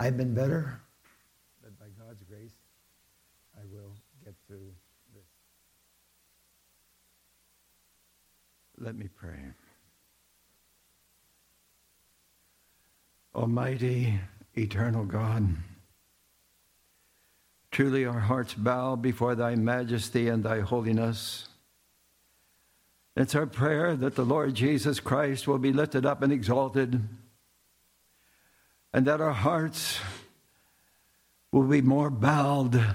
I've been better, but by God's grace, I will get through this. Let me pray. Almighty, eternal God, truly our hearts bow before thy majesty and thy holiness. It's our prayer that the Lord Jesus Christ will be lifted up and exalted, and that our hearts will be more bowed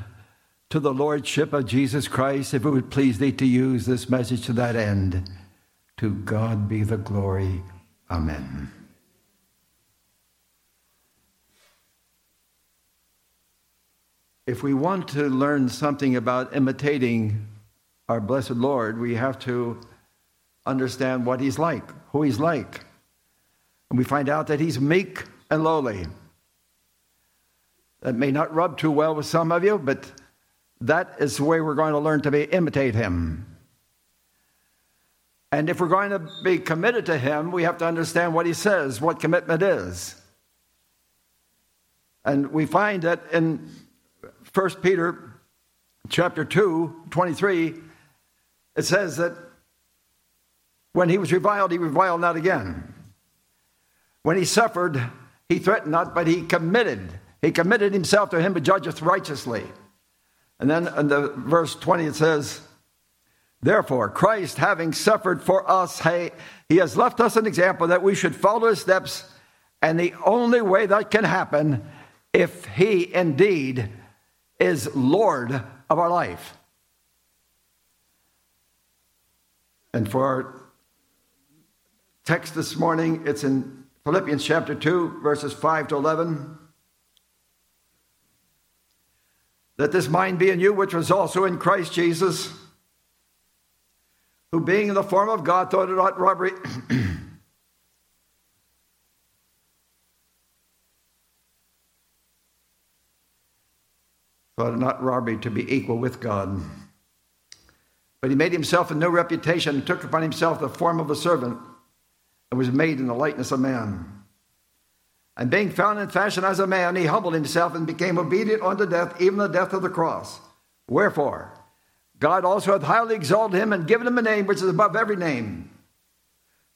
to the Lordship of Jesus Christ if it would please thee to use this message to that end. To God be the glory. Amen. If we want to learn something about imitating our blessed Lord, we have to understand what he's like, who he's like. And we find out that he's meek and lowly. That may not rub too well with some of you, but that is the way we're going to learn to be, imitate him. And if we're going to be committed to him, we have to understand what he says, what commitment is. And we find that in 1 Peter chapter 2, 23, it says that when he was reviled, he reviled not again. When he suffered, he threatened not, but he committed. He committed himself to him who judgeth righteously. And then in the verse 20 it says, Therefore, Christ, having suffered for us, he has left us an example that we should follow his steps. And the only way that can happen, if he indeed is Lord of our life. And for our text this morning. It's in Philippians chapter 2, verses 5 to 11. That this mind be in you, which was also in Christ Jesus, who being in the form of God thought it not robbery. thought it not robbery to be equal with God. But he made himself a no reputation and took upon himself the form of a servant and was made in the likeness of man. And being found in fashion as a man, he humbled himself and became obedient unto death, even the death of the cross. Wherefore, God also hath highly exalted him and given him a name which is above every name,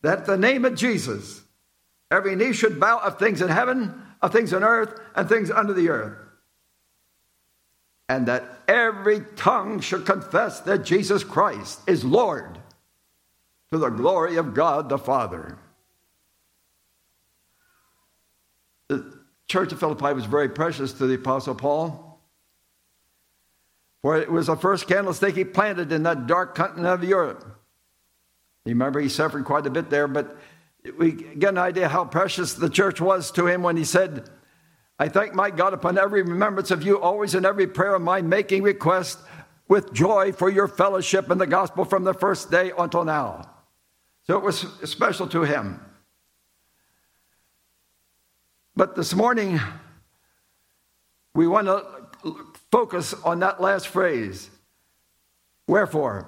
that the name of Jesus, every knee should bow of things in heaven, of things on earth, and things under the earth. And that every tongue should confess that Jesus Christ is Lord to the glory of God the Father. The church of Philippi was very precious to the Apostle Paul. For it was the first candlestick he planted in that dark continent of Europe. You remember he suffered quite a bit there, but we get an idea how precious the church was to him when he said, I thank my God upon every remembrance of you, always in every prayer of mine, making request with joy for your fellowship in the gospel from the first day until now. So it was special to him. But this morning, we want to focus on that last phrase. Wherefore,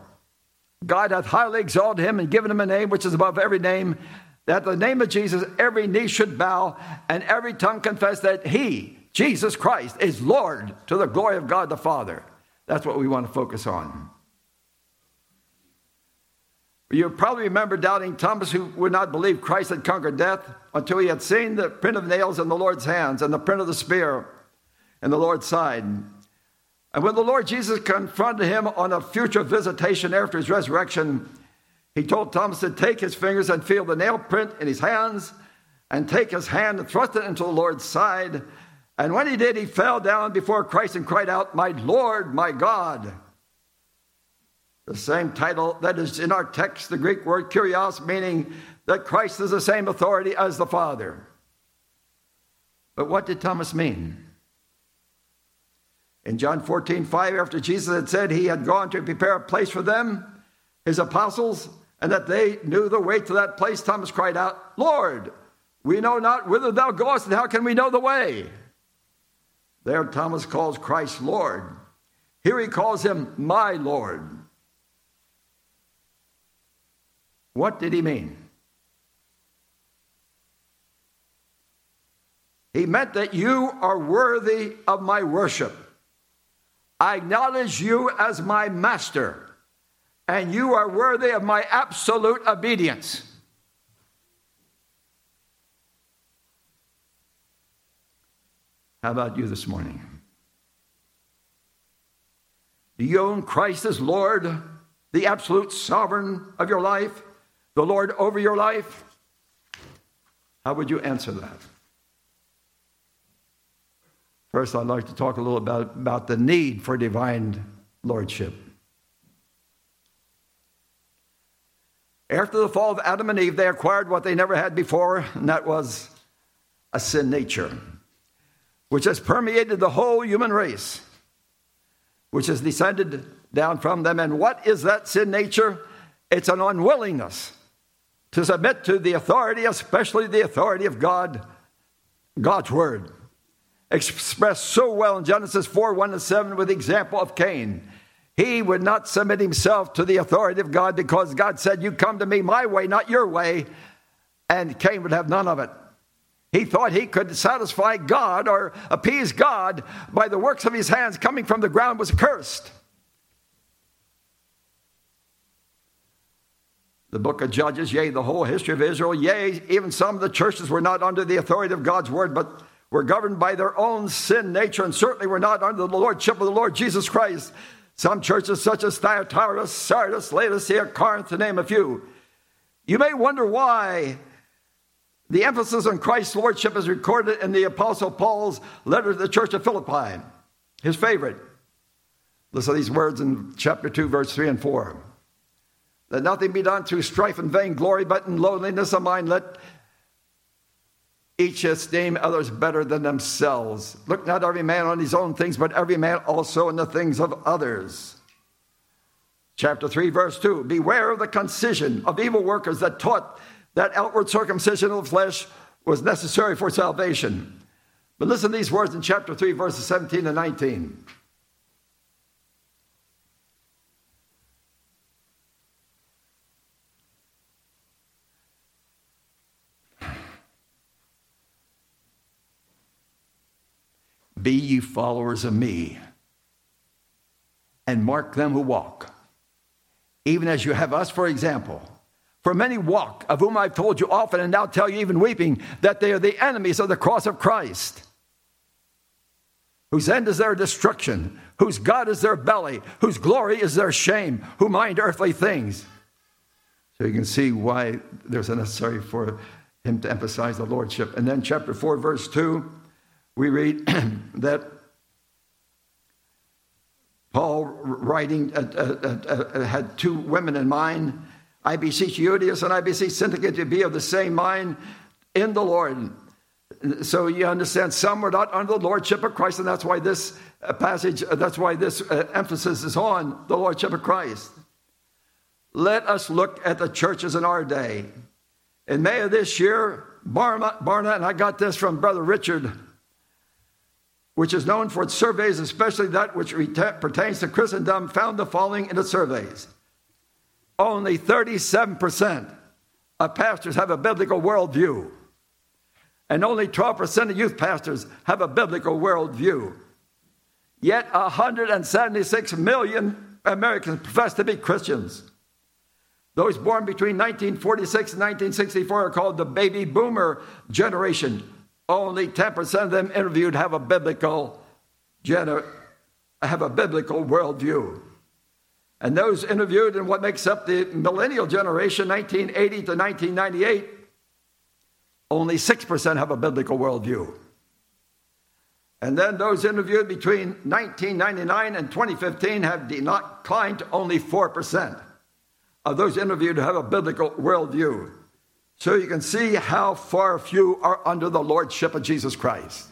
God hath highly exalted him and given him a name which is above every name, that the name of Jesus every knee should bow and every tongue confess that he, Jesus Christ, is Lord to the glory of God the Father. That's what we want to focus on. You probably remember doubting Thomas, who would not believe Christ had conquered death until he had seen the print of nails in the Lord's hands and the print of the spear in the Lord's side. And when the Lord Jesus confronted him on a future visitation after his resurrection, he told Thomas to take his fingers and feel the nail print in his hands, and take his hand and thrust it into the Lord's side. And when he did, he fell down before Christ and cried out, My Lord, my God. The same title that is in our text, the Greek word kurios, meaning that Christ is the same authority as the Father. But what did Thomas mean? In John 14, 5, after Jesus had said he had gone to prepare a place for them, his apostles, and that they knew the way to that place, Thomas cried out, Lord, we know not whither thou goest, and how can we know the way? There, Thomas calls Christ Lord. Here he calls him my Lord. What did he mean? He meant that you are worthy of my worship. I acknowledge you as my master, and you are worthy of my absolute obedience. How about you this morning? Do you own Christ as Lord, the absolute sovereign of your life, the Lord over your life? How would you answer that? First, I'd like to talk a little about, about the need for divine lordship. After the fall of Adam and Eve, they acquired what they never had before, and that was a sin nature, which has permeated the whole human race which has descended down from them. And what is that sin nature? It's an unwillingness to submit to the authority, especially the authority of God, God's word. Expressed so well in Genesis 4 1 to 7 with the example of Cain. He would not submit himself to the authority of God because God said, You come to me my way, not your way. And Cain would have none of it. He thought he could satisfy God or appease God by the works of his hands coming from the ground was cursed. The book of Judges, yea, the whole history of Israel, yea, even some of the churches were not under the authority of God's word, but were governed by their own sin nature, and certainly were not under the lordship of the Lord Jesus Christ. Some churches, such as Thyatira, Sardis, Laodicea, Corinth, to name a few. You may wonder why the emphasis on Christ's lordship is recorded in the Apostle Paul's letter to the church of Philippi, his favorite. Listen to these words in chapter 2, verse 3 and 4. Let nothing be done through strife and vainglory, but in lowliness of mind let each esteem others better than themselves. Look not every man on his own things, but every man also in the things of others. Chapter 3, verse 2 Beware of the concision of evil workers that taught that outward circumcision of the flesh was necessary for salvation. But listen to these words in chapter 3, verses 17 and 19. Be ye followers of me, and mark them who walk, even as you have us for example. For many walk, of whom I've told you often and now tell you even weeping, that they are the enemies of the cross of Christ, whose end is their destruction, whose God is their belly, whose glory is their shame, who mind earthly things. So you can see why there's a necessary for him to emphasize the lordship. And then, chapter 4, verse 2, we read that Paul, writing, uh, uh, uh, had two women in mind I beseech Euodias and I beseech Syntyche to be of the same mind in the Lord. So you understand, some were not under the lordship of Christ, and that's why this uh, passage, uh, that's why this uh, emphasis is on the lordship of Christ. Let us look at the churches in our day. In May of this year, Barna, Barna and I got this from Brother Richard, which is known for its surveys, especially that which pertains to Christendom, found the following in its surveys only 37% of pastors have a biblical worldview. And only 12% of youth pastors have a biblical worldview. Yet 176 million Americans profess to be Christians. Those born between 1946 and 1964 are called the baby boomer generation. Only 10% of them interviewed have a biblical gener- have a biblical worldview. And those interviewed in what makes up the millennial generation, 1980 to 1998, only 6% have a biblical worldview. And then those interviewed between 1999 and 2015 have declined to only 4% of those interviewed have a biblical worldview. So you can see how far few are under the lordship of Jesus Christ.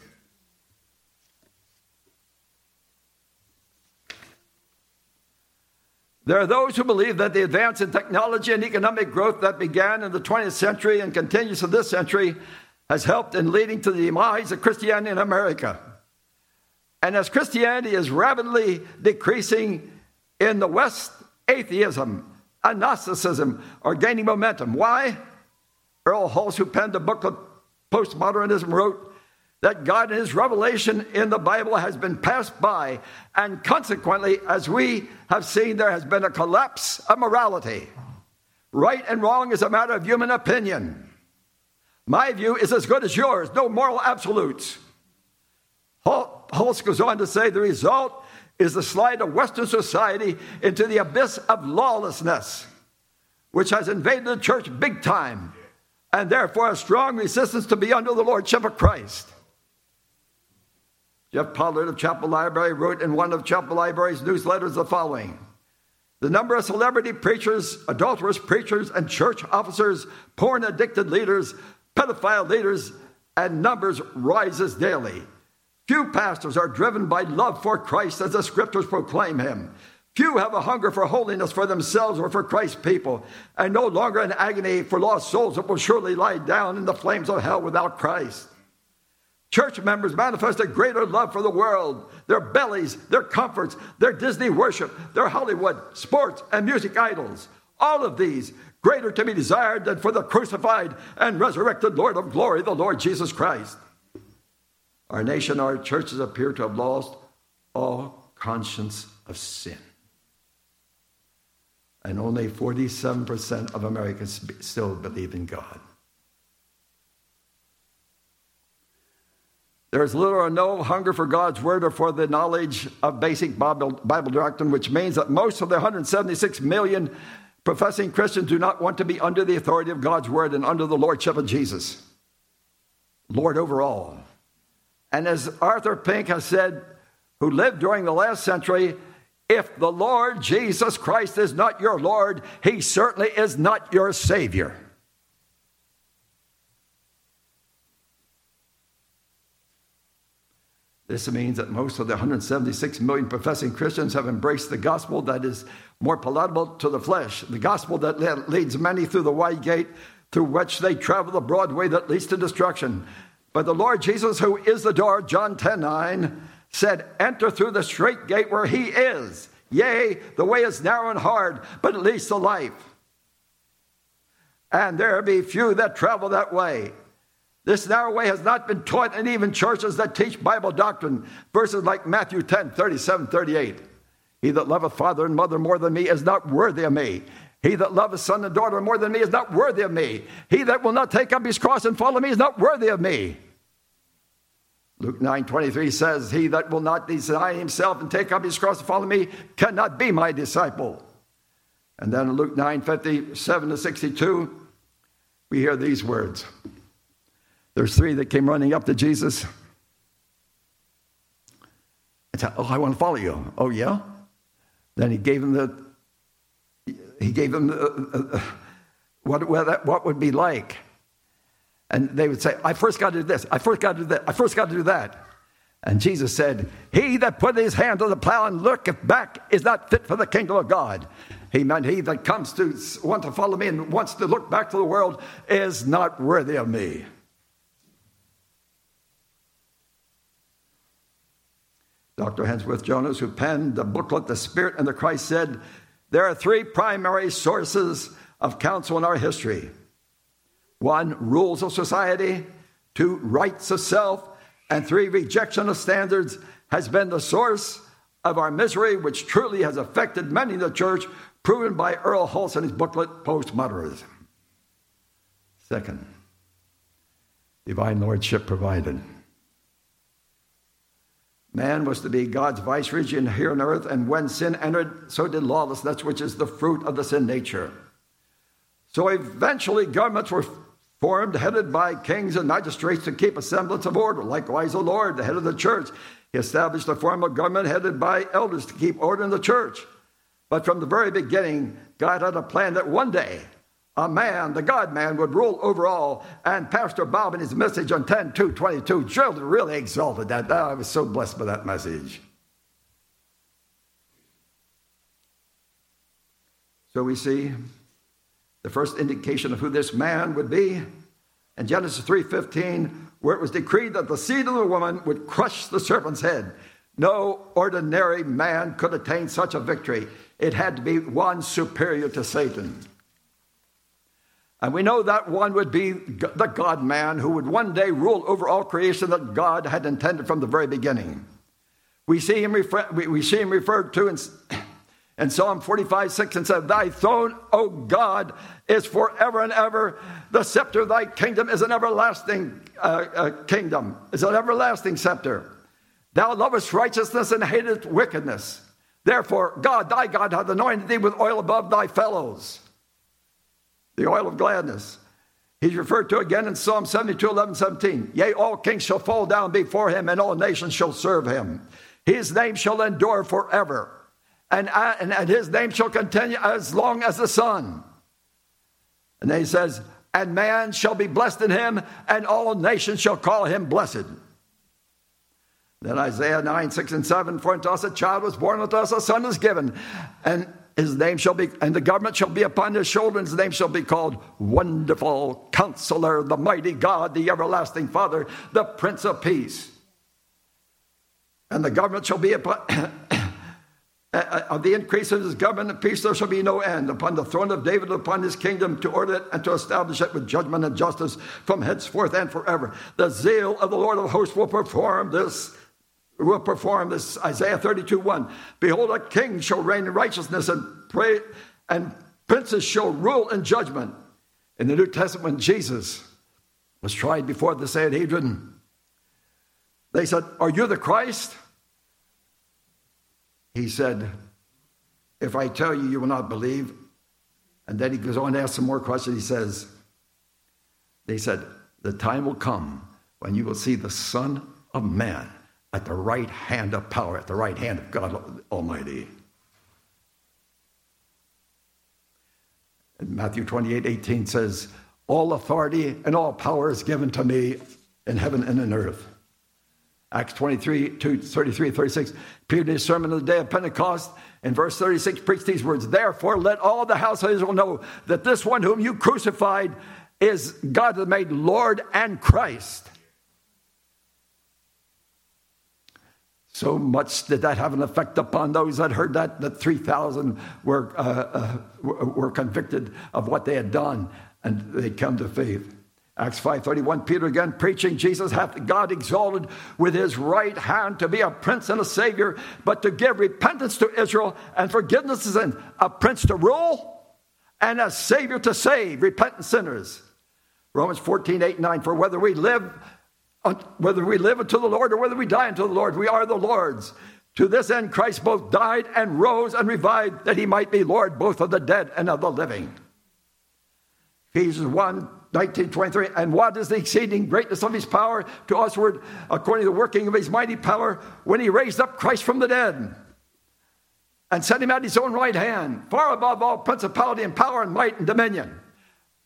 There are those who believe that the advance in technology and economic growth that began in the 20th century and continues to this century has helped in leading to the demise of Christianity in America. And as Christianity is rapidly decreasing in the West, atheism and Gnosticism are gaining momentum. Why? Earl Hulse, who penned the book of postmodernism, wrote that God and His revelation in the Bible has been passed by, and consequently, as we have seen, there has been a collapse of morality. Right and wrong is a matter of human opinion. My view is as good as yours, no moral absolutes. Hulse goes on to say the result is the slide of Western society into the abyss of lawlessness, which has invaded the church big time, and therefore a strong resistance to be under the lordship of Christ. Jeff Pollard of Chapel Library wrote in one of Chapel Library's newsletters the following The number of celebrity preachers, adulterous preachers, and church officers, porn addicted leaders, pedophile leaders, and numbers rises daily. Few pastors are driven by love for Christ as the scriptures proclaim him. Few have a hunger for holiness for themselves or for Christ's people, and no longer an agony for lost souls that will surely lie down in the flames of hell without Christ. Church members manifest a greater love for the world, their bellies, their comforts, their Disney worship, their Hollywood, sports, and music idols. All of these greater to be desired than for the crucified and resurrected Lord of glory, the Lord Jesus Christ. Our nation, our churches appear to have lost all conscience of sin. And only 47% of Americans still believe in God. There is little or no hunger for God's word or for the knowledge of basic Bible, Bible doctrine, which means that most of the 176 million professing Christians do not want to be under the authority of God's word and under the lordship of Jesus. Lord over all. And as Arthur Pink has said, who lived during the last century, if the Lord Jesus Christ is not your Lord, he certainly is not your Savior. This means that most of the 176 million professing Christians have embraced the gospel that is more palatable to the flesh, the gospel that leads many through the wide gate through which they travel the broad way that leads to destruction. But the Lord Jesus, who is the door, John 10 9, said, Enter through the straight gate where he is. Yea, the way is narrow and hard, but it leads to life. And there be few that travel that way. This narrow way has not been taught in even churches that teach Bible doctrine. Verses like Matthew 10, 37, 38. He that loveth father and mother more than me is not worthy of me. He that loveth son and daughter more than me is not worthy of me. He that will not take up his cross and follow me is not worthy of me. Luke 9 23 says, He that will not deny himself and take up his cross and follow me cannot be my disciple. And then in Luke 9 57 to 62, we hear these words. There's three that came running up to Jesus and said, Oh, I want to follow you. Oh, yeah? Then he gave him the, he gave him the, uh, uh, what, what, that, what would be like. And they would say, I first got to do this, I first got to do that, I first got to do that. And Jesus said, He that put his hand to the plow and looketh back is not fit for the kingdom of God. He meant he that comes to want to follow me and wants to look back to the world is not worthy of me. Dr. Hensworth Jonas, who penned the booklet, The Spirit and the Christ, said there are three primary sources of counsel in our history one, rules of society, two, rights of self, and three, rejection of standards has been the source of our misery, which truly has affected many in the church, proven by Earl Hulse in his booklet, Postmodernism. Second, divine lordship provided. Man was to be God's vice regent here on earth, and when sin entered, so did lawlessness, which is the fruit of the sin nature. So eventually, governments were formed, headed by kings and magistrates to keep a semblance of order. Likewise, the Lord, the head of the church, he established a form of government headed by elders to keep order in the church. But from the very beginning, God had a plan that one day a man, the God man, would rule over all. And Pastor Bob, in his message on 10 2 22, drilled really exalted that. Ah, I was so blessed by that message. So we see the first indication of who this man would be in Genesis 3:15, where it was decreed that the seed of the woman would crush the serpent's head. No ordinary man could attain such a victory. It had to be one superior to Satan. And we know that one would be the God man who would one day rule over all creation that God had intended from the very beginning. We see him, refer, we see him referred to in, in Psalm 45, 6 and 7 Thy throne, O God, is forever and ever. The scepter of thy kingdom is an everlasting uh, uh, kingdom, is an everlasting scepter. Thou lovest righteousness and hatest wickedness. Therefore, God, thy God, hath anointed thee with oil above thy fellows, the oil of gladness. He's referred to again in Psalm 72, 11, 17. Yea, all kings shall fall down before him, and all nations shall serve him. His name shall endure forever, and, and, and his name shall continue as long as the sun. And then he says, And man shall be blessed in him, and all nations shall call him blessed. Then Isaiah 9, 6 and 7, For unto us a child was born, unto us a son is given, and his name shall be, and the government shall be upon his shoulder, and his name shall be called Wonderful Counselor, the Mighty God, the Everlasting Father, the Prince of Peace. And the government shall be upon, Uh, uh, of the increase of his government and peace there shall be no end upon the throne of David upon his kingdom to order it and to establish it with judgment and justice from henceforth and forever. The zeal of the Lord of hosts will perform this will perform this Isaiah 32 1. Behold, a king shall reign in righteousness and pray, and princes shall rule in judgment. In the New Testament, Jesus was tried before the Sanhedrin, they said, Are you the Christ? He said, If I tell you, you will not believe. And then he goes on to ask some more questions. He says, They said, The time will come when you will see the Son of Man at the right hand of power, at the right hand of God Almighty. And Matthew 28 18 says, All authority and all power is given to me in heaven and in earth. Acts 23, 2, 33, 36. Peter, in his sermon of the day of Pentecost, in verse 36, preached these words Therefore, let all the house of Israel know that this one whom you crucified is God that made Lord and Christ. So much did that have an effect upon those that heard that, that 3,000 were, uh, uh, were convicted of what they had done and they come to faith. Acts 5.31, Peter again preaching, Jesus hath God exalted with his right hand to be a prince and a savior, but to give repentance to Israel and forgiveness of sin, a prince to rule and a savior to save repentant sinners. Romans 14, 8, 9, for whether we live whether we live unto the Lord or whether we die unto the Lord, we are the Lord's. To this end, Christ both died and rose and revived that he might be Lord both of the dead and of the living. Ephesians 1 19, 23. And what is the exceeding greatness of his power to usward, according to the working of his mighty power, when he raised up Christ from the dead and set him at his own right hand, far above all principality and power and might and dominion,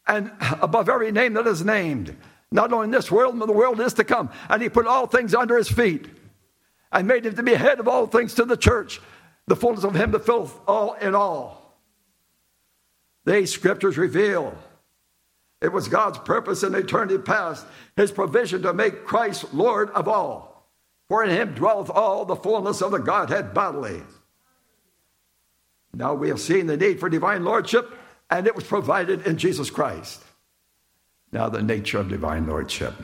and above every name that is named not only in this world, but the world is to come. And he put all things under his feet and made him to be head of all things to the church, the fullness of him that filleth all in all. These scriptures reveal it was God's purpose in eternity past, his provision to make Christ Lord of all. For in him dwelleth all the fullness of the Godhead bodily. Now we have seen the need for divine lordship, and it was provided in Jesus Christ. Now, the nature of divine lordship.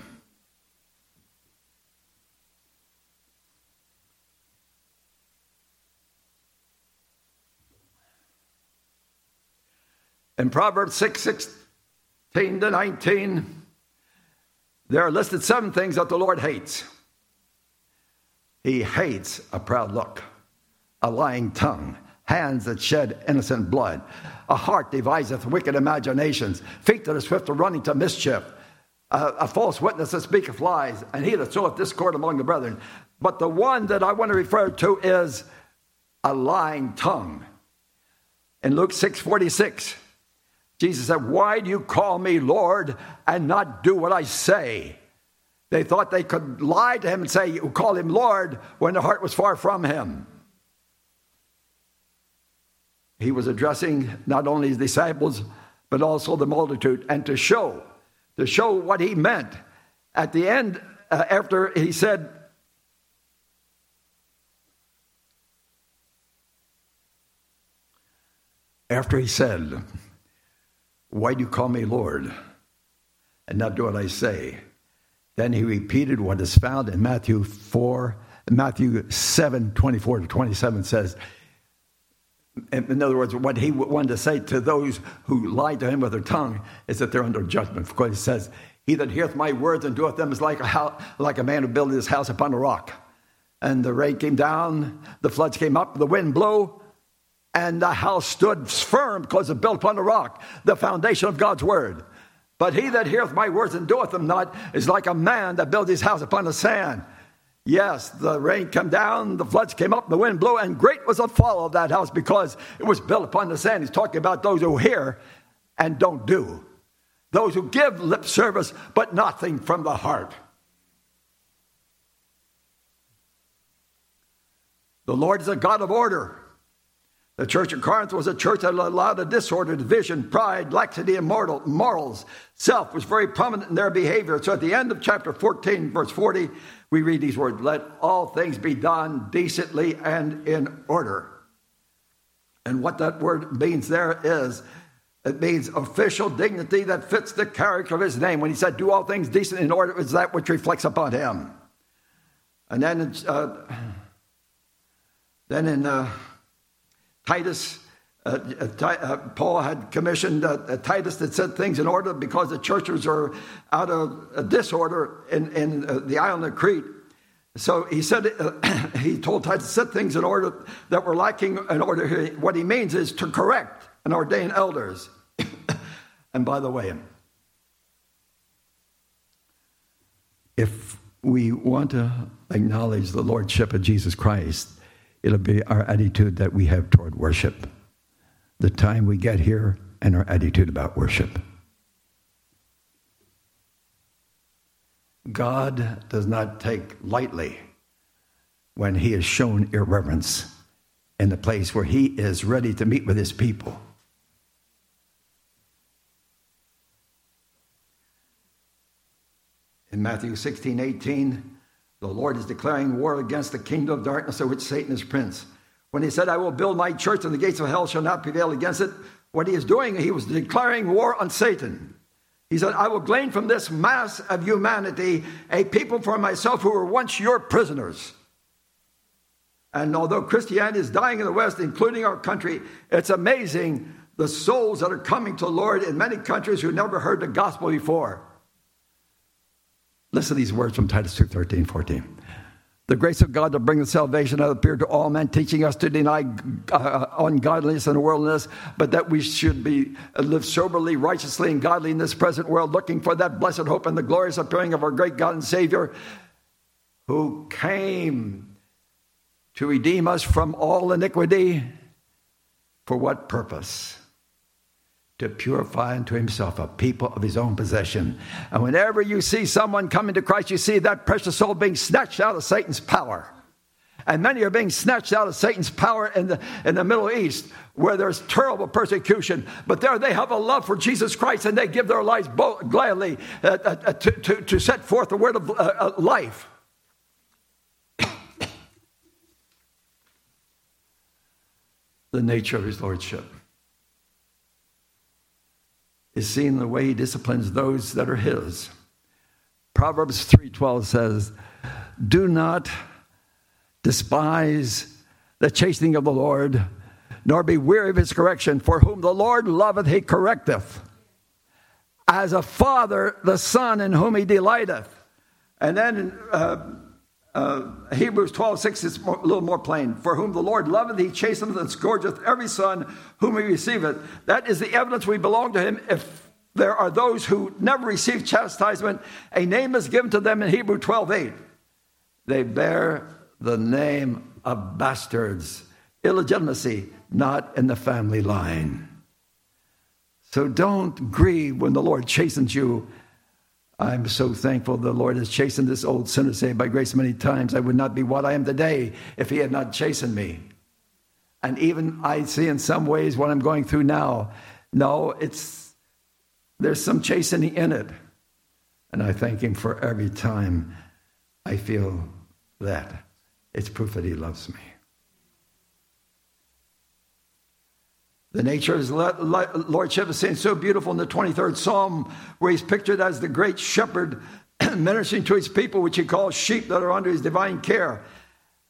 In Proverbs 6 16 to 19, there are listed seven things that the Lord hates. He hates a proud look, a lying tongue, hands that shed innocent blood, a heart deviseth wicked imaginations, feet that are swift to running to mischief, a, a false witness that speaketh lies, and he that soweth discord among the brethren. But the one that I want to refer to is a lying tongue. In Luke 6 46, Jesus said, Why do you call me Lord and not do what I say? They thought they could lie to him and say, You call him Lord when the heart was far from him he was addressing not only his disciples, but also the multitude, and to show, to show what he meant. At the end, uh, after he said, after he said, Why do you call me Lord and not do what I say? Then he repeated what is found in Matthew 4, Matthew 7, 24 to 27 says, in other words, what he wanted to say to those who lied to him with their tongue is that they're under judgment. Because he says, He that heareth my words and doeth them is like a, house, like a man who built his house upon a rock. And the rain came down, the floods came up, the wind blew, and the house stood firm because it built upon a rock, the foundation of God's word. But he that heareth my words and doeth them not is like a man that built his house upon the sand. Yes, the rain came down, the floods came up, the wind blew, and great was the fall of that house because it was built upon the sand. He's talking about those who hear and don't do, those who give lip service but nothing from the heart. The Lord is a God of order. The church of Corinth was a church that allowed a disorder, division, pride, laxity, and morals. Self was very prominent in their behavior. So at the end of chapter 14, verse 40, we read these words Let all things be done decently and in order. And what that word means there is it means official dignity that fits the character of his name. When he said, Do all things decent in order, it's that which reflects upon him. And then, uh, then in. Uh, Titus, uh, uh, uh, Paul had commissioned uh, uh, Titus to set things in order because the churches are out of disorder in, in the island of Crete. So he said, he told Titus to set things in order that were lacking in order. What he means is to correct and ordain elders. and by the way, if we want to acknowledge the Lordship of Jesus Christ, it'll be our attitude that we have toward worship, the time we get here, and our attitude about worship. God does not take lightly when he is shown irreverence in the place where he is ready to meet with his people. In Matthew 16, 18, the Lord is declaring war against the kingdom of darkness of which Satan is prince. When he said, I will build my church and the gates of hell shall not prevail against it, what he is doing, he was declaring war on Satan. He said, I will glean from this mass of humanity a people for myself who were once your prisoners. And although Christianity is dying in the West, including our country, it's amazing the souls that are coming to the Lord in many countries who never heard the gospel before. Listen to these words from Titus 2 13, 14. The grace of God to bring the salvation hath appeared to all men, teaching us to deny uh, ungodliness and worldliness, but that we should be uh, live soberly, righteously, and godly in this present world, looking for that blessed hope and the glorious appearing of our great God and Savior, who came to redeem us from all iniquity. For what purpose? To purify unto himself a people of his own possession. And whenever you see someone coming to Christ, you see that precious soul being snatched out of Satan's power. And many are being snatched out of Satan's power in the, in the Middle East where there's terrible persecution. But there they have a love for Jesus Christ and they give their lives gladly uh, uh, uh to, to, to, set forth the word of uh, uh life. the nature of his lordship is seen the way he disciplines those that are his. Proverbs 3:12 says, "Do not despise the chastening of the Lord, nor be weary of his correction, for whom the Lord loveth he correcteth. As a father the son in whom he delighteth." And then uh, uh, Hebrews 12, 6 is more, a little more plain. For whom the Lord loveth, he chasteneth and scourgeth every son whom he receiveth. That is the evidence we belong to him. If there are those who never receive chastisement, a name is given to them in Hebrew 12, 8. They bear the name of bastards, illegitimacy, not in the family line. So don't grieve when the Lord chastens you I'm so thankful the Lord has chastened this old sinner, saved by grace many times. I would not be what I am today if He had not chastened me. And even I see in some ways what I'm going through now. No, it's there's some chastening in it. And I thank Him for every time I feel that. It's proof that He loves me. The nature of his lordship is seen so beautiful in the 23rd Psalm, where he's pictured as the great shepherd ministering to his people, which he calls sheep that are under his divine care.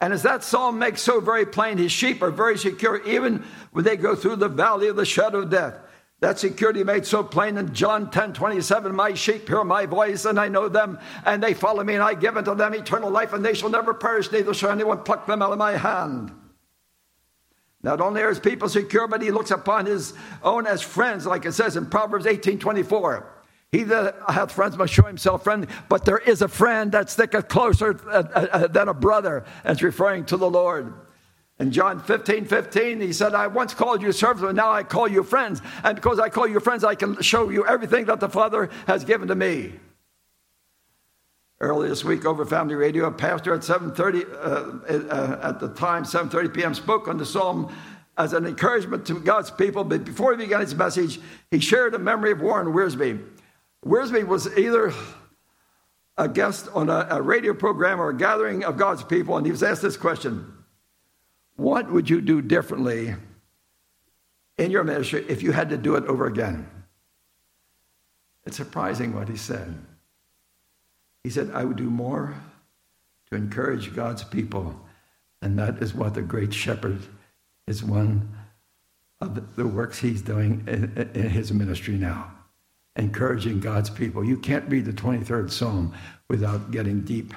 And as that psalm makes so very plain, his sheep are very secure, even when they go through the valley of the shadow of death. That security made so plain in John 10 27. My sheep hear my voice, and I know them, and they follow me, and I give unto them eternal life, and they shall never perish, neither shall anyone pluck them out of my hand. Not only are his people secure, but he looks upon his own as friends, like it says in Proverbs 18 24. He that hath friends must show himself friendly, but there is a friend that sticketh closer uh, uh, uh, than a brother, as referring to the Lord. In John 15, 15, he said, I once called you servants, but now I call you friends. And because I call you friends, I can show you everything that the Father has given to me. Early this week over Family Radio, a pastor at 7.30, uh, uh, at the time, 7.30 p.m., spoke on the Psalm as an encouragement to God's people. But before he began his message, he shared a memory of Warren Wiersbe. Wiersbe was either a guest on a, a radio program or a gathering of God's people, and he was asked this question What would you do differently in your ministry if you had to do it over again? It's surprising what he said. He said, I would do more to encourage God's people. And that is what the great shepherd is one of the works he's doing in, in his ministry now, encouraging God's people. You can't read the 23rd Psalm without getting deep.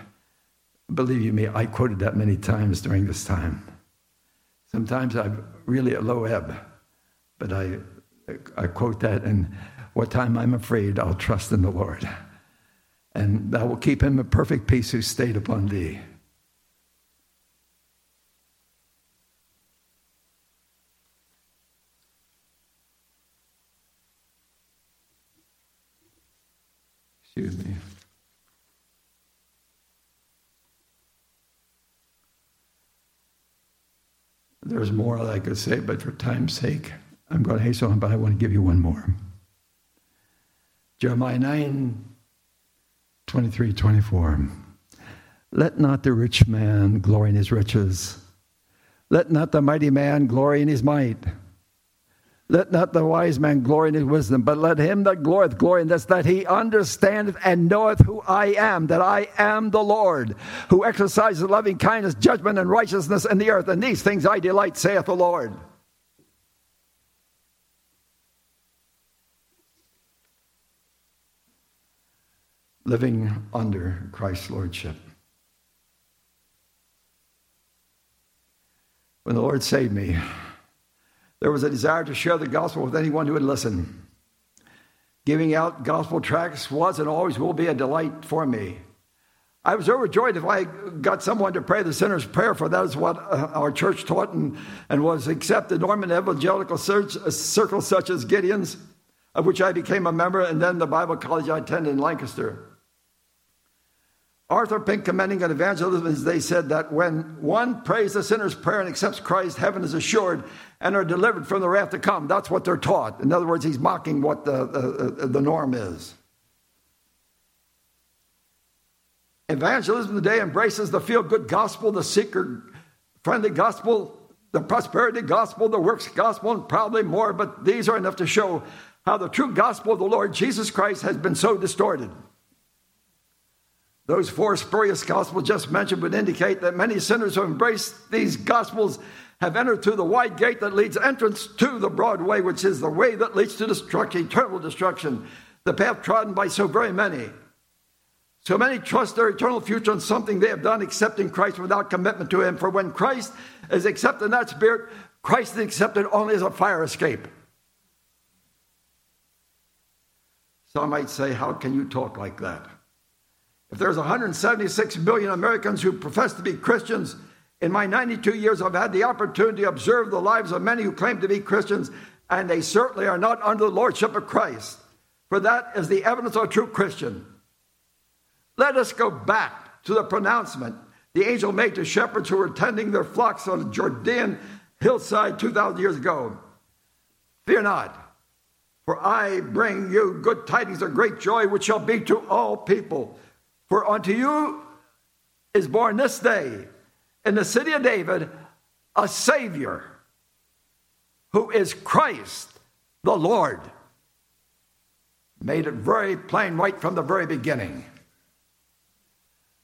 Believe you me, I quoted that many times during this time. Sometimes I'm really at low ebb, but I, I quote that, and what time I'm afraid, I'll trust in the Lord and thou wilt keep him in perfect peace who stayed upon thee. Excuse me. There's more I could say, but for time's sake, I'm going to hasten on, but I want to give you one more. Jeremiah 9 23, 24. Let not the rich man glory in his riches. Let not the mighty man glory in his might. Let not the wise man glory in his wisdom, but let him that glorieth glory in this, that he understandeth and knoweth who I am, that I am the Lord, who exercises loving kindness, judgment, and righteousness in the earth. And these things I delight, saith the Lord. Living under Christ's lordship. When the Lord saved me, there was a desire to share the gospel with anyone who would listen. Giving out gospel tracts was and always will be a delight for me. I was overjoyed if I got someone to pray the sinner's prayer, for that is what uh, our church taught and, and was accepted. Norman evangelical circles such as Gideon's, of which I became a member, and then the Bible college I attended in Lancaster. Arthur Pink commending on evangelism, as they said that when one prays the sinner's prayer and accepts Christ, heaven is assured and are delivered from the wrath to come. That's what they're taught. In other words, he's mocking what the, the, uh, the norm is. Evangelism today embraces the feel good gospel, the seeker friendly gospel, the prosperity gospel, the works gospel, and probably more, but these are enough to show how the true gospel of the Lord Jesus Christ has been so distorted. Those four spurious gospels just mentioned would indicate that many sinners who embrace these gospels have entered through the wide gate that leads entrance to the broad way, which is the way that leads to destruction, eternal destruction, the path trodden by so very many. So many trust their eternal future on something they have done, accepting Christ without commitment to Him. For when Christ is accepted in that spirit, Christ is accepted only as a fire escape. Some might say, How can you talk like that? If there's 176 million Americans who profess to be Christians, in my 92 years, I've had the opportunity to observe the lives of many who claim to be Christians, and they certainly are not under the lordship of Christ. For that is the evidence of a true Christian. Let us go back to the pronouncement the angel made to shepherds who were tending their flocks on the Jordan hillside 2,000 years ago. Fear not, for I bring you good tidings of great joy, which shall be to all people. For unto you is born this day in the city of David a Savior who is Christ the Lord. Made it very plain right from the very beginning.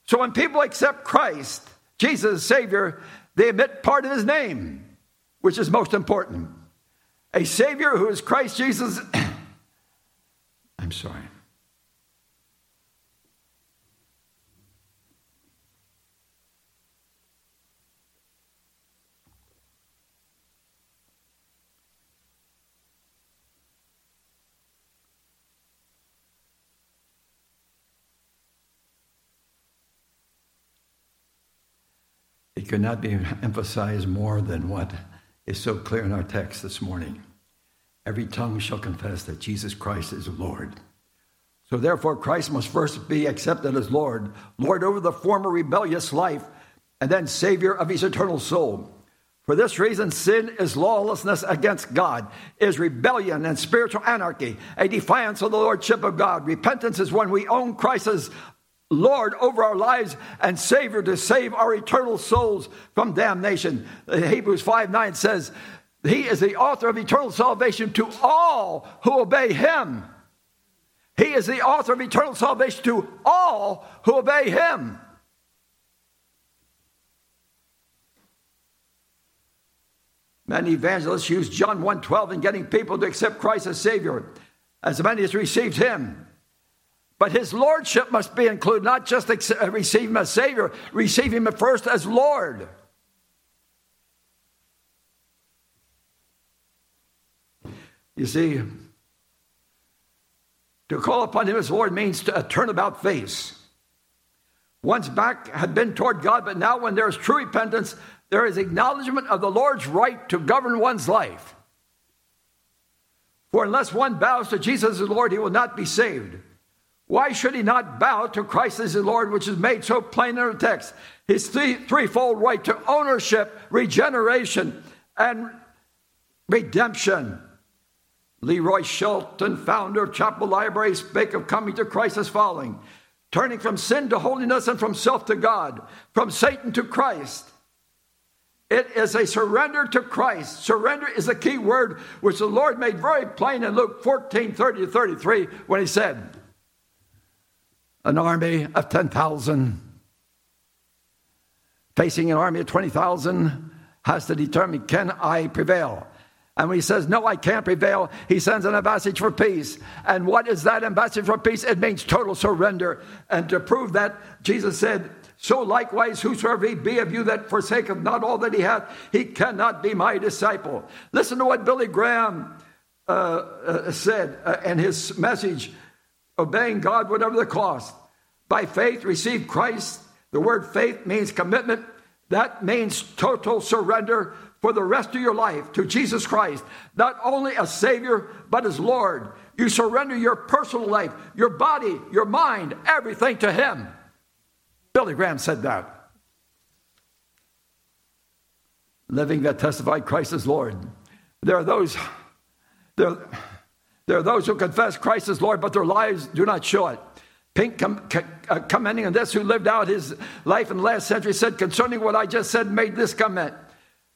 So when people accept Christ, Jesus Savior, they admit part of his name, which is most important. A Savior who is Christ Jesus. I'm sorry. Could not be emphasized more than what is so clear in our text this morning. Every tongue shall confess that Jesus Christ is Lord. So therefore, Christ must first be accepted as Lord, Lord over the former rebellious life, and then Savior of his eternal soul. For this reason, sin is lawlessness against God, is rebellion and spiritual anarchy, a defiance of the Lordship of God. Repentance is when we own Christ as Lord over our lives and Savior to save our eternal souls from damnation. Hebrews 5 9 says, He is the author of eternal salvation to all who obey Him. He is the author of eternal salvation to all who obey Him. Many evangelists use John 1:12 in getting people to accept Christ as Savior, as many as received Him. But his lordship must be included, not just uh, receive him as Savior, receive him first as Lord. You see, to call upon him as Lord means to a turnabout face. One's back had been toward God, but now when there is true repentance, there is acknowledgement of the Lord's right to govern one's life. For unless one bows to Jesus as Lord, he will not be saved. Why should he not bow to Christ as his Lord, which is made so plain in the text? His three, threefold right to ownership, regeneration, and redemption. Leroy Shelton, founder of Chapel Library, spake of coming to Christ as following turning from sin to holiness and from self to God, from Satan to Christ. It is a surrender to Christ. Surrender is a key word which the Lord made very plain in Luke 14 30 to 33 when he said, an army of 10,000 facing an army of 20,000 has to determine can I prevail? And when he says, No, I can't prevail, he sends an ambassador for peace. And what is that ambassador for peace? It means total surrender. And to prove that, Jesus said, So likewise, whosoever he be of you that forsaketh not all that he hath, he cannot be my disciple. Listen to what Billy Graham uh, uh, said uh, in his message obeying God, whatever the cost. By faith, receive Christ. The word faith means commitment. That means total surrender for the rest of your life to Jesus Christ, not only as Savior, but as Lord. You surrender your personal life, your body, your mind, everything to Him. Billy Graham said that. Living that testified Christ as Lord. There are those, there, there are those who confess Christ as Lord, but their lives do not show it. Pink, com, uh, commenting on this, who lived out his life in the last century, said, concerning what I just said, made this comment.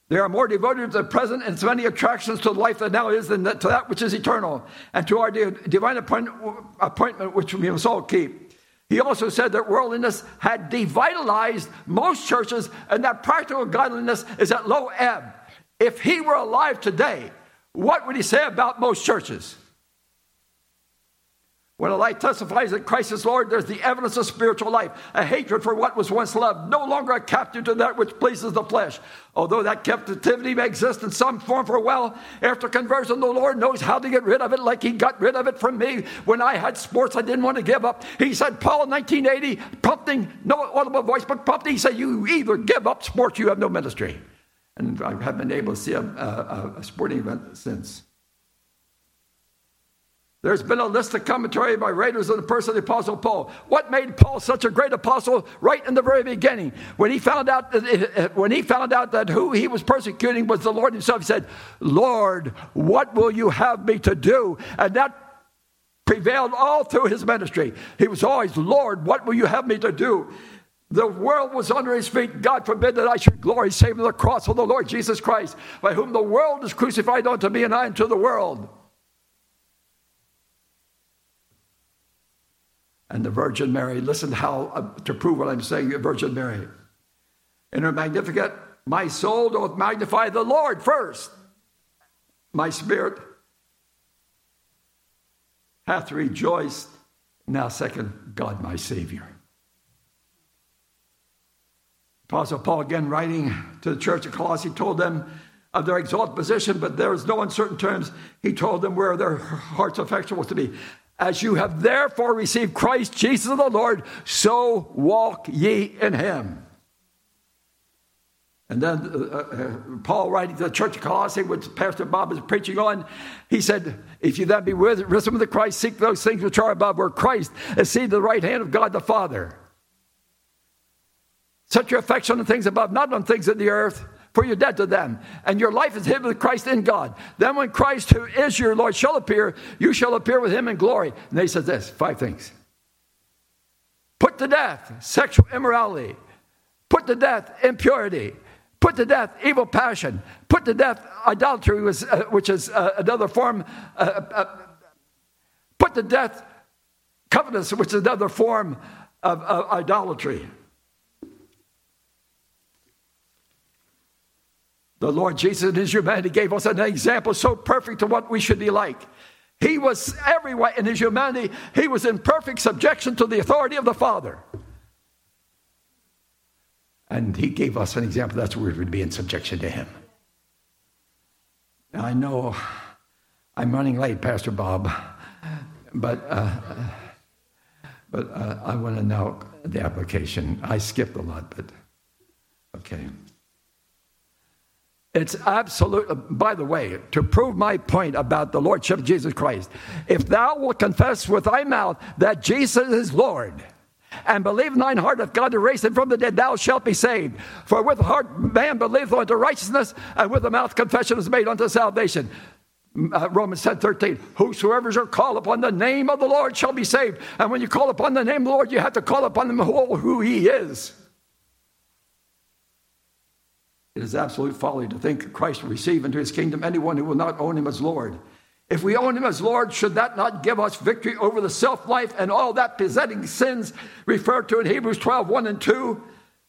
They are more devoted to the present and its many attractions to the life that now is than to that which is eternal, and to our divine appointment, which we must all keep. He also said that worldliness had devitalized most churches, and that practical godliness is at low ebb. If he were alive today, what would he say about most churches? When a life testifies that Christ is Lord, there's the evidence of spiritual life, a hatred for what was once loved, no longer a captive to that which pleases the flesh. Although that captivity may exist in some form for a while, after conversion, the Lord knows how to get rid of it, like He got rid of it from me when I had sports I didn't want to give up. He said, Paul in 1980, prompting, no audible voice, but prompting, he said, You either give up sports, you have no ministry. And I haven't been able to see a, a, a sporting event since. There's been a list of commentary by writers on the person of the Apostle Paul. What made Paul such a great apostle right in the very beginning? When he found out that, when he found out that who he was persecuting was the Lord himself, he said, Lord, what will you have me to do? And that prevailed all through his ministry. He was always, Lord, what will you have me to do? The world was under his feet. God forbid that I should glory save in the cross of the Lord Jesus Christ, by whom the world is crucified unto me and I unto the world. And the Virgin Mary, listen to how uh, to prove what I'm saying, the Virgin Mary. In her magnificat, my soul doth magnify the Lord first. My spirit hath rejoiced. Now, second, God my Savior. Apostle Paul, again writing to the church of Colossae, told them of their exalted position, but there is no uncertain terms. He told them where their heart's affection was to be. As you have therefore received Christ Jesus the Lord, so walk ye in him. And then uh, uh, Paul, writing to the church of Colossae, which Pastor Bob is preaching on, he said, If you then be with, risen with Christ, seek those things which are above, where Christ is seated at the right hand of God the Father. Set your affection on the things above, not on things in the earth, for you're dead to them. And your life is hid with Christ in God. Then when Christ, who is your Lord, shall appear, you shall appear with him in glory. And they said this five things. Put to death sexual immorality. Put to death impurity. Put to death evil passion. Put to death idolatry, which, uh, is uh, another form. Uh, uh put to death covetousness, which is another form of idolatry. The Lord Jesus in his humanity gave us an example so perfect to what we should be like. He was everywhere in his humanity, he was in perfect subjection to the authority of the Father. And he gave us an example that's where we would be in subjection to him. Now, I know I'm running late, Pastor Bob, but, uh, but uh, I want to know the application. I skipped a lot, but okay. It's absolute, by the way, to prove my point about the Lordship of Jesus Christ. If thou wilt confess with thy mouth that Jesus is Lord, and believe in thine heart that God raised him from the dead, thou shalt be saved. For with the heart man believeth unto righteousness, and with the mouth confession is made unto salvation. Uh, Romans 10 13. Whosoever shall call upon the name of the Lord shall be saved. And when you call upon the name of the Lord, you have to call upon him who he is. It is absolute folly to think Christ will receive into his kingdom anyone who will not own him as Lord. If we own him as Lord, should that not give us victory over the self life and all that besetting sins referred to in Hebrews 12 1 and 2?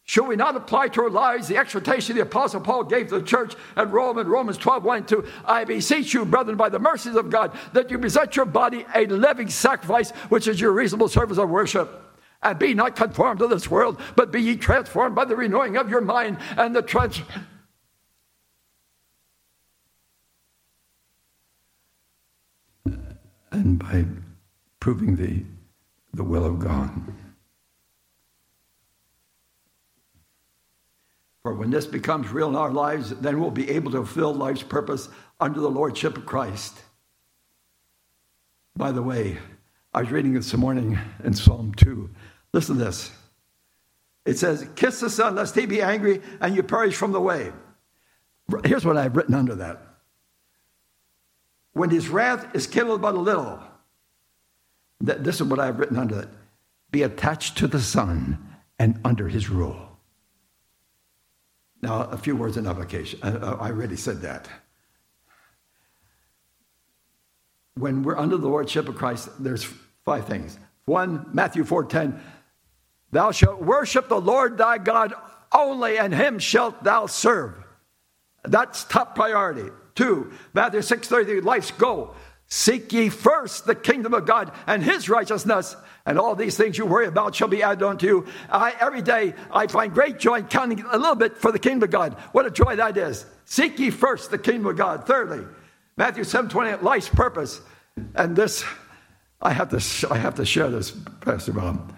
Should we not apply to our lives the exhortation the Apostle Paul gave to the church at Rome in Romans 12 1 and 2? I beseech you, brethren, by the mercies of God, that you present your body a living sacrifice, which is your reasonable service of worship. And be not conformed to this world, but be ye transformed by the renewing of your mind and the trans. Uh, and by proving the, the will of God. For when this becomes real in our lives, then we'll be able to fulfill life's purpose under the Lordship of Christ. By the way, I was reading this morning in Psalm 2. Listen to this. It says, Kiss the Son, lest he be angry and you perish from the way. Here's what I've written under that. When his wrath is kindled but a little, this is what I've written under that. Be attached to the Son and under his rule. Now, a few words in application. I already said that. When we're under the lordship of Christ, there's five things. One, Matthew 4:10, Thou shalt worship the Lord thy God only, and him shalt thou serve. That's top priority. Two, Matthew 6:30, life's goal. Seek ye first the kingdom of God and his righteousness, and all these things you worry about shall be added unto you. I, every day I find great joy in counting a little bit for the kingdom of God. What a joy that is. Seek ye first the kingdom of God. Thirdly, Matthew 7 28, life's purpose. And this, I have to, I have to share this, Pastor Bob.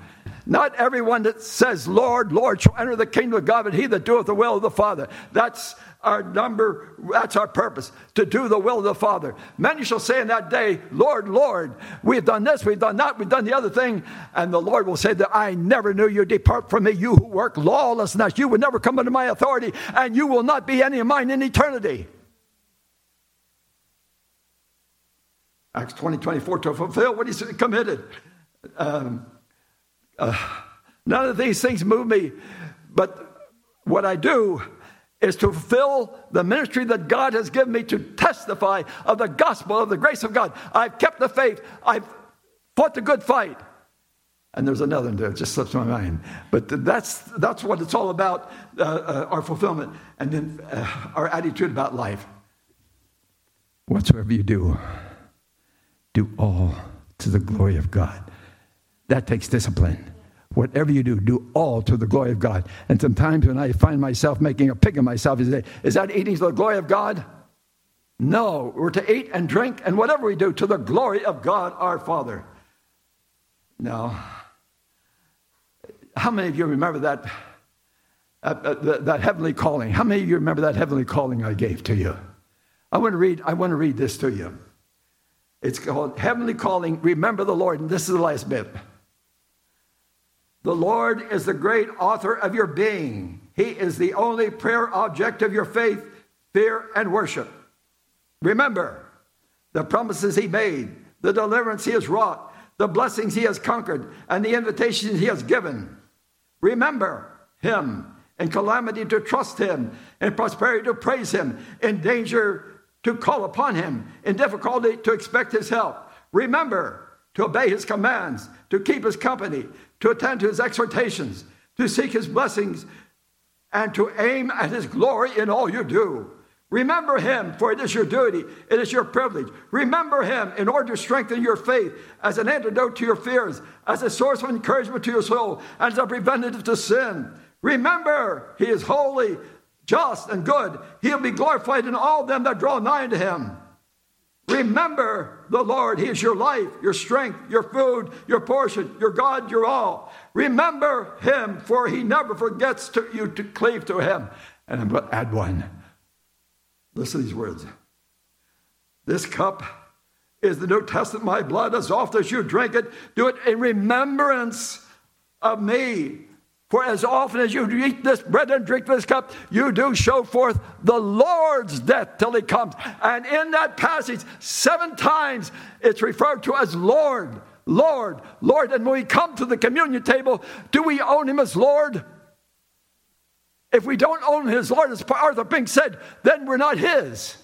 Not everyone that says, Lord, Lord, shall enter the kingdom of God, but he that doeth the will of the Father. That's our number, that's our purpose, to do the will of the Father. Many shall say in that day, Lord, Lord, we've done this, we've done that, we've done the other thing. And the Lord will say that I never knew you. Depart from me, you who work lawlessness. You will never come under my authority, and you will not be any of mine in eternity. Acts 20, 24, to fulfill what he's committed. Um, uh, None of these things move me, but what I do is to fulfill the ministry that God has given me to testify of the gospel of the grace of God. I've kept the faith. I've fought the good fight. And there's another one that just slips my mind. But that's, that's what it's all about uh, uh, our fulfillment and then uh, our attitude about life. Whatsoever you do, do all to the glory of God. That takes discipline. Whatever you do, do all to the glory of God. And sometimes when I find myself making a pig of myself, Is that eating to the glory of God? No, we're to eat and drink and whatever we do to the glory of God our Father. Now, how many of you remember that, uh, uh, that, that heavenly calling? How many of you remember that heavenly calling I gave to you? I want to read, I want to read this to you. It's called Heavenly Calling, Remember the Lord. And this is the last bit. The Lord is the great author of your being. He is the only prayer object of your faith, fear, and worship. Remember the promises He made, the deliverance He has wrought, the blessings He has conquered, and the invitations He has given. Remember Him in calamity to trust Him, in prosperity to praise Him, in danger to call upon Him, in difficulty to expect His help. Remember to obey His commands, to keep His company, to attend to his exhortations, to seek his blessings, and to aim at his glory in all you do. Remember him, for it is your duty, it is your privilege. Remember him in order to strengthen your faith as an antidote to your fears, as a source of encouragement to your soul, and as a preventative to sin. Remember, he is holy, just, and good. He'll be glorified in all them that draw nigh to him. Remember the Lord. He is your life, your strength, your food, your portion, your God, your all. Remember Him, for He never forgets to, you to cleave to Him. And I'm going to add one. Listen to these words. This cup is the New Testament, my blood. As often as you drink it, do it in remembrance of me. For as often as you eat this bread and drink this cup, you do show forth the Lord's death till he comes. And in that passage, seven times it's referred to as Lord, Lord, Lord. And when we come to the communion table, do we own him as Lord? If we don't own his Lord, as Arthur Pink said, then we're not his.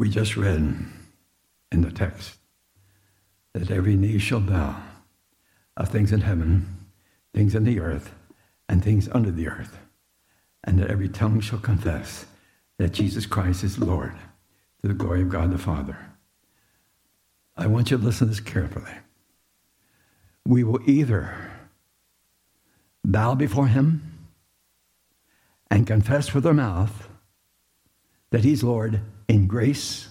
We just read in the text that every knee shall bow of things in heaven, things in the earth, and things under the earth, and that every tongue shall confess that Jesus Christ is Lord to the glory of God the Father. I want you to listen to this carefully. We will either bow before him and confess with our mouth that he's Lord in grace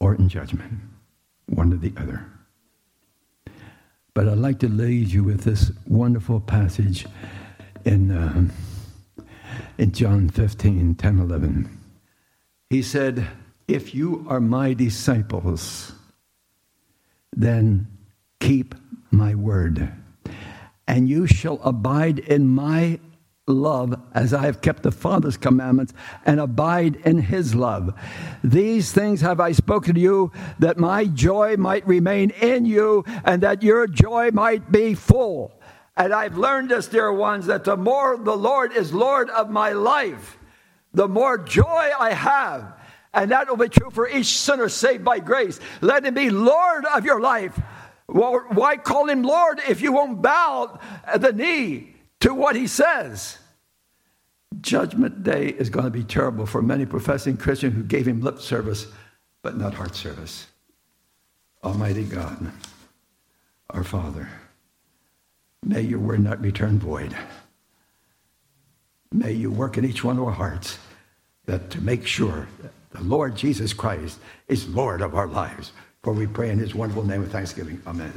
or in judgment, one or the other. But I'd like to leave you with this wonderful passage in, uh, in John 15, 10, 11. He said, If you are my disciples, then keep my word, and you shall abide in my love as I have kept the Father's commandments and abide in his love. These things have I spoken to you that my joy might remain in you and that your joy might be full. And I've learned this, dear ones, that the more the Lord is Lord of my life, the more joy I have. And that will be true for each sinner saved by grace. Let him be Lord of your life. Well, why call him Lord if you won't bow the knee? To what he says. Judgment day is going to be terrible for many professing Christians who gave him lip service, but not heart service. Almighty God, our Father, may your word not return void. May you work in each one of our hearts that to make sure that the Lord Jesus Christ is Lord of our lives. For we pray in his wonderful name of thanksgiving. Amen.